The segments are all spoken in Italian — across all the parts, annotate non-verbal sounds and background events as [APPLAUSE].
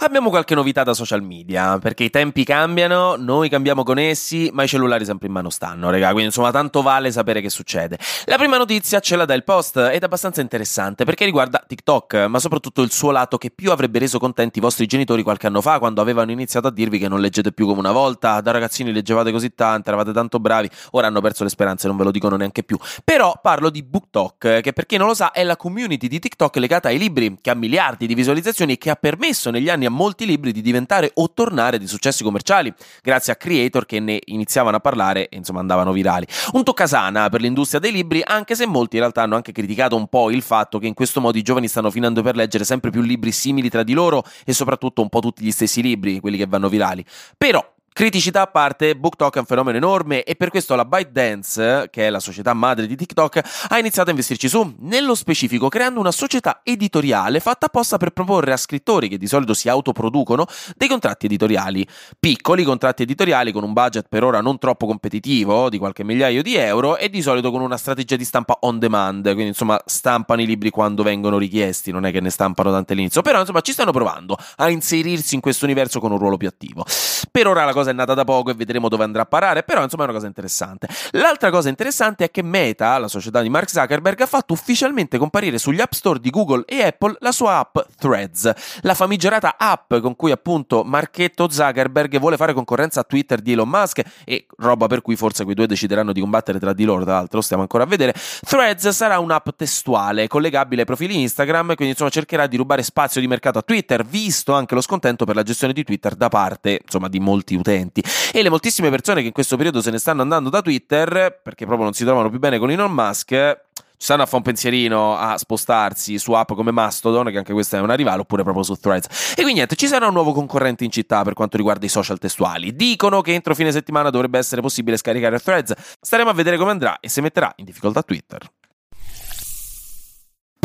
Abbiamo qualche novità da social media, perché i tempi cambiano, noi cambiamo con essi, ma i cellulari sempre in mano stanno, raga, quindi insomma tanto vale sapere che succede. La prima notizia ce la dà il post ed è abbastanza interessante perché riguarda TikTok, ma soprattutto il suo lato che più avrebbe reso contenti i vostri genitori qualche anno fa, quando avevano iniziato a dirvi che non leggete più come una volta, da ragazzini leggevate così tante, eravate tanto bravi, ora hanno perso le speranze, non ve lo dicono neanche più. Però parlo di BookTok, che per chi non lo sa è la community di TikTok legata ai libri, che ha miliardi di visualizzazioni e che ha permesso negli anni a molti libri di diventare o tornare di successi commerciali, grazie a creator che ne iniziavano a parlare e insomma andavano virali. Un toccasana per l'industria dei libri, anche se molti in realtà hanno anche criticato un po' il fatto che in questo modo i giovani stanno finendo per leggere sempre più libri simili tra di loro e soprattutto un po' tutti gli stessi libri, quelli che vanno virali. Però Criticità a parte, BookTok è un fenomeno enorme e per questo la ByteDance, che è la società madre di TikTok, ha iniziato a investirci su, nello specifico creando una società editoriale fatta apposta per proporre a scrittori che di solito si autoproducono dei contratti editoriali, piccoli contratti editoriali con un budget per ora non troppo competitivo, di qualche migliaio di euro e di solito con una strategia di stampa on demand, quindi insomma stampano i libri quando vengono richiesti, non è che ne stampano tante all'inizio, però insomma ci stanno provando a inserirsi in questo universo con un ruolo più attivo. Per ora la cosa cosa è nata da poco e vedremo dove andrà a parare, però insomma è una cosa interessante. L'altra cosa interessante è che Meta, la società di Mark Zuckerberg, ha fatto ufficialmente comparire sugli App Store di Google e Apple la sua app Threads, la famigerata app con cui appunto Marchetto Zuckerberg vuole fare concorrenza a Twitter di Elon Musk e roba per cui forse quei due decideranno di combattere tra di loro, tra l'altro stiamo ancora a vedere. Threads sarà un'app testuale collegabile ai profili Instagram, quindi insomma cercherà di rubare spazio di mercato a Twitter, visto anche lo scontento per la gestione di Twitter da parte insomma di molti utenti utenti. E le moltissime persone che in questo periodo se ne stanno andando da Twitter perché proprio non si trovano più bene con Elon Musk ci stanno a fare un pensierino a spostarsi su app come Mastodon, che anche questa è una rivale, oppure proprio su Threads. E quindi niente, ci sarà un nuovo concorrente in città per quanto riguarda i social testuali. Dicono che entro fine settimana dovrebbe essere possibile scaricare Threads. Staremo a vedere come andrà e se metterà in difficoltà Twitter.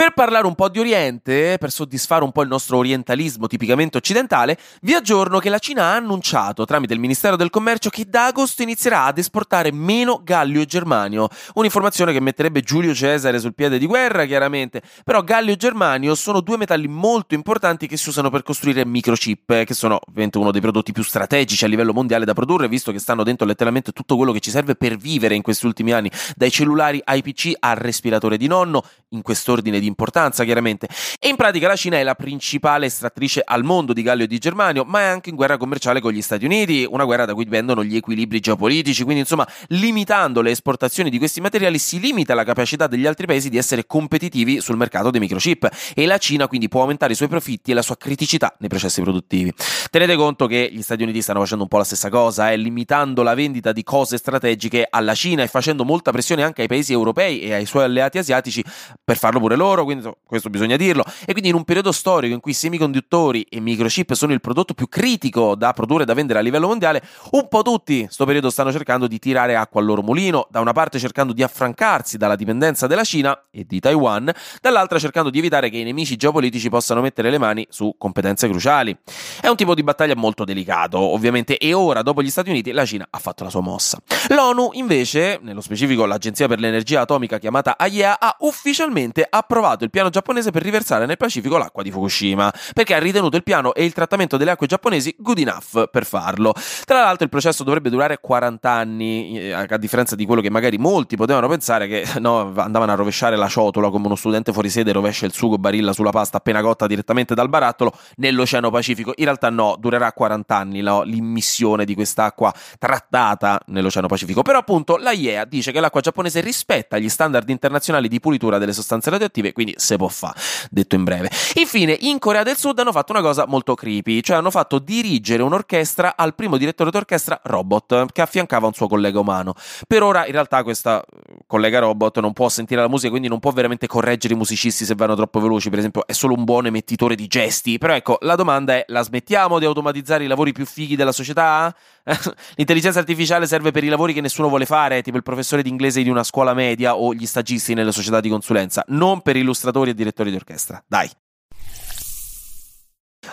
Per parlare un po' di Oriente, per soddisfare un po' il nostro orientalismo tipicamente occidentale, vi aggiorno che la Cina ha annunciato tramite il Ministero del Commercio che da agosto inizierà ad esportare meno gallio e germanio. Un'informazione che metterebbe Giulio Cesare sul piede di guerra, chiaramente. Però gallio e germanio sono due metalli molto importanti che si usano per costruire microchip, che sono ovviamente uno dei prodotti più strategici a livello mondiale da produrre, visto che stanno dentro letteralmente tutto quello che ci serve per vivere in questi ultimi anni, dai cellulari ai PC al respiratore di nonno, in quest'ordine di importanza chiaramente. E in pratica la Cina è la principale estrattrice al mondo di gallio e di germanio, ma è anche in guerra commerciale con gli Stati Uniti, una guerra da cui dipendono gli equilibri geopolitici, quindi insomma limitando le esportazioni di questi materiali si limita la capacità degli altri paesi di essere competitivi sul mercato dei microchip e la Cina quindi può aumentare i suoi profitti e la sua criticità nei processi produttivi. Tenete conto che gli Stati Uniti stanno facendo un po' la stessa cosa, eh, limitando la vendita di cose strategiche alla Cina e facendo molta pressione anche ai paesi europei e ai suoi alleati asiatici per farlo pure loro, quindi questo bisogna dirlo. E quindi in un periodo storico in cui semiconduttori e microchip sono il prodotto più critico da produrre e da vendere a livello mondiale, un po' tutti in questo periodo stanno cercando di tirare acqua al loro mulino, da una parte cercando di affrancarsi dalla dipendenza della Cina e di Taiwan, dall'altra cercando di evitare che i nemici geopolitici possano mettere le mani su competenze cruciali. È un tipo di battaglia molto delicato, ovviamente, e ora, dopo gli Stati Uniti, la Cina ha fatto la sua mossa. L'ONU, invece, nello specifico l'Agenzia per l'Energia Atomica chiamata AIEA, ha ufficialmente approvato il piano giapponese per riversare nel Pacifico l'acqua di Fukushima, perché ha ritenuto il piano e il trattamento delle acque giapponesi good enough per farlo. Tra l'altro il processo dovrebbe durare 40 anni, eh, a differenza di quello che magari molti potevano pensare che no, andavano a rovesciare la ciotola come uno studente fuori sede rovescia il sugo barilla sulla pasta appena cotta direttamente dal barattolo nell'Oceano Pacifico. In realtà no, durerà 40 anni no, l'immissione di quest'acqua trattata nell'Oceano Pacifico. Però appunto la IEA dice che l'acqua giapponese rispetta gli standard internazionali di pulitura delle sostanze radioattive, quindi se può fare, detto in breve. Infine, in Corea del Sud hanno fatto una cosa molto creepy, cioè hanno fatto dirigere un'orchestra al primo direttore d'orchestra robot che affiancava un suo collega umano. Per ora, in realtà, questa collega robot non può sentire la musica, quindi non può veramente correggere i musicisti se vanno troppo veloci, per esempio, è solo un buon emettitore di gesti. Però ecco, la domanda è: la smettiamo di automatizzare i lavori più fighi della società? [LAUGHS] L'intelligenza artificiale serve per i lavori che nessuno vuole fare, tipo il professore di inglese di una scuola media o gli stagisti nelle società di consulenza, non per illustratori e direttori di orchestra. Dai.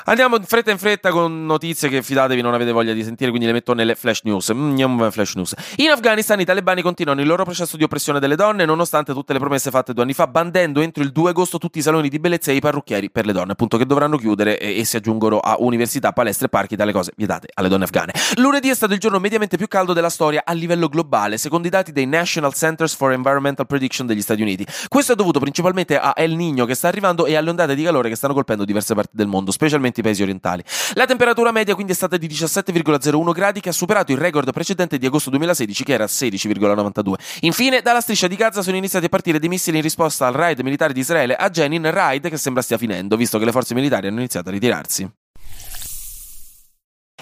Andiamo in fretta in fretta con notizie che fidatevi non avete voglia di sentire, quindi le metto nelle flash news. Mm, flash news. In Afghanistan i talebani continuano il loro processo di oppressione delle donne nonostante tutte le promesse fatte due anni fa, bandendo entro il 2 agosto tutti i saloni di bellezza e i parrucchieri per le donne, appunto che dovranno chiudere e, e si aggiungono a università, palestre, parchi, tale cose vietate alle donne afghane. Lunedì è stato il giorno mediamente più caldo della storia a livello globale, secondo i dati dei National Centers for Environmental Prediction degli Stati Uniti. Questo è dovuto principalmente a El Niño che sta arrivando e alle ondate di calore che stanno colpendo diverse parti del mondo, specialmente i paesi orientali. La temperatura media quindi è stata di 17,01 gradi che ha superato il record precedente di agosto 2016 che era 16,92. Infine, dalla striscia di Gaza sono iniziati a partire dei missili in risposta al raid militare di Israele a Jenin, raid che sembra stia finendo, visto che le forze militari hanno iniziato a ritirarsi.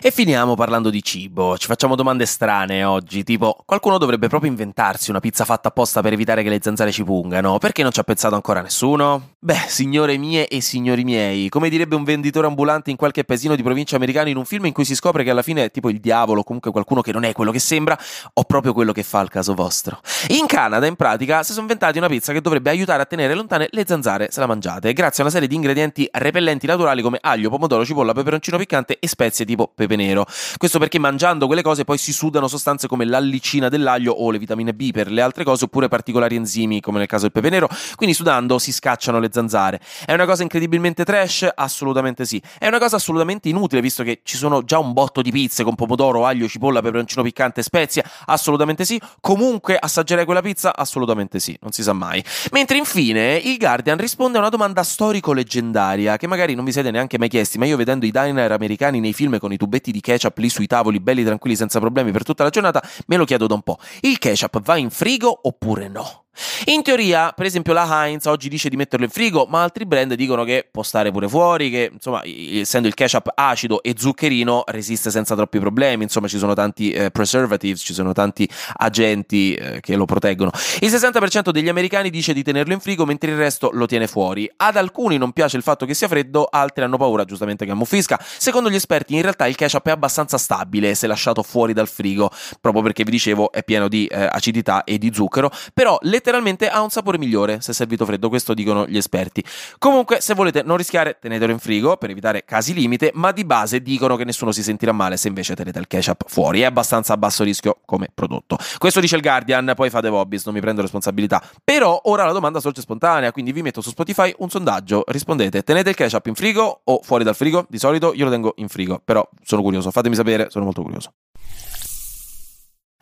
E finiamo parlando di cibo. Ci facciamo domande strane oggi, tipo qualcuno dovrebbe proprio inventarsi una pizza fatta apposta per evitare che le zanzare ci pungano. Perché non ci ha pensato ancora nessuno? Beh, signore mie e signori miei, come direbbe un venditore ambulante in qualche paesino di provincia americana in un film in cui si scopre che alla fine è tipo il diavolo, comunque qualcuno che non è quello che sembra, o proprio quello che fa al caso vostro. In Canada, in pratica, si sono inventati una pizza che dovrebbe aiutare a tenere lontane le zanzare se la mangiate, grazie a una serie di ingredienti repellenti naturali come aglio, pomodoro, cipolla, peperoncino piccante e spezie tipo pepe pepe nero. Questo perché mangiando quelle cose poi si sudano sostanze come l'allicina dell'aglio o le vitamine B per le altre cose, oppure particolari enzimi come nel caso del pepe nero. Quindi sudando si scacciano le zanzare. È una cosa incredibilmente trash? Assolutamente sì. È una cosa assolutamente inutile visto che ci sono già un botto di pizze con pomodoro, aglio, cipolla, peperoncino piccante, spezie? Assolutamente sì. Comunque assaggerei quella pizza? Assolutamente sì, non si sa mai. Mentre infine il Guardian risponde a una domanda storico-leggendaria che magari non vi siete neanche mai chiesti, ma io vedendo i diner americani nei film con i tubetti di ketchup ketchup lì sui tavoli, belli tranquilli, senza problemi per tutta la giornata, me lo chiedo da un po'. Il ketchup va in frigo oppure no? In teoria, per esempio, la Heinz oggi dice di metterlo in frigo, ma altri brand dicono che può stare pure fuori, che insomma, essendo il ketchup acido e zuccherino, resiste senza troppi problemi. Insomma, ci sono tanti eh, preservatives, ci sono tanti agenti eh, che lo proteggono. Il 60% degli americani dice di tenerlo in frigo, mentre il resto lo tiene fuori. Ad alcuni non piace il fatto che sia freddo, altri hanno paura, giustamente, che ammuffisca. Secondo gli esperti, in realtà il ketchup è abbastanza stabile se lasciato fuori dal frigo, proprio perché vi dicevo è pieno di eh, acidità e di zucchero. Però letteralmente letteralmente ha un sapore migliore se servito freddo, questo dicono gli esperti. Comunque, se volete non rischiare, tenetelo in frigo per evitare casi limite, ma di base dicono che nessuno si sentirà male se invece tenete il ketchup fuori. È abbastanza a basso rischio come prodotto. Questo dice il Guardian, poi fate hobbies, non mi prendo responsabilità. Però ora la domanda sorge spontanea, quindi vi metto su Spotify un sondaggio. Rispondete, tenete il ketchup in frigo o fuori dal frigo? Di solito io lo tengo in frigo, però sono curioso, fatemi sapere, sono molto curioso.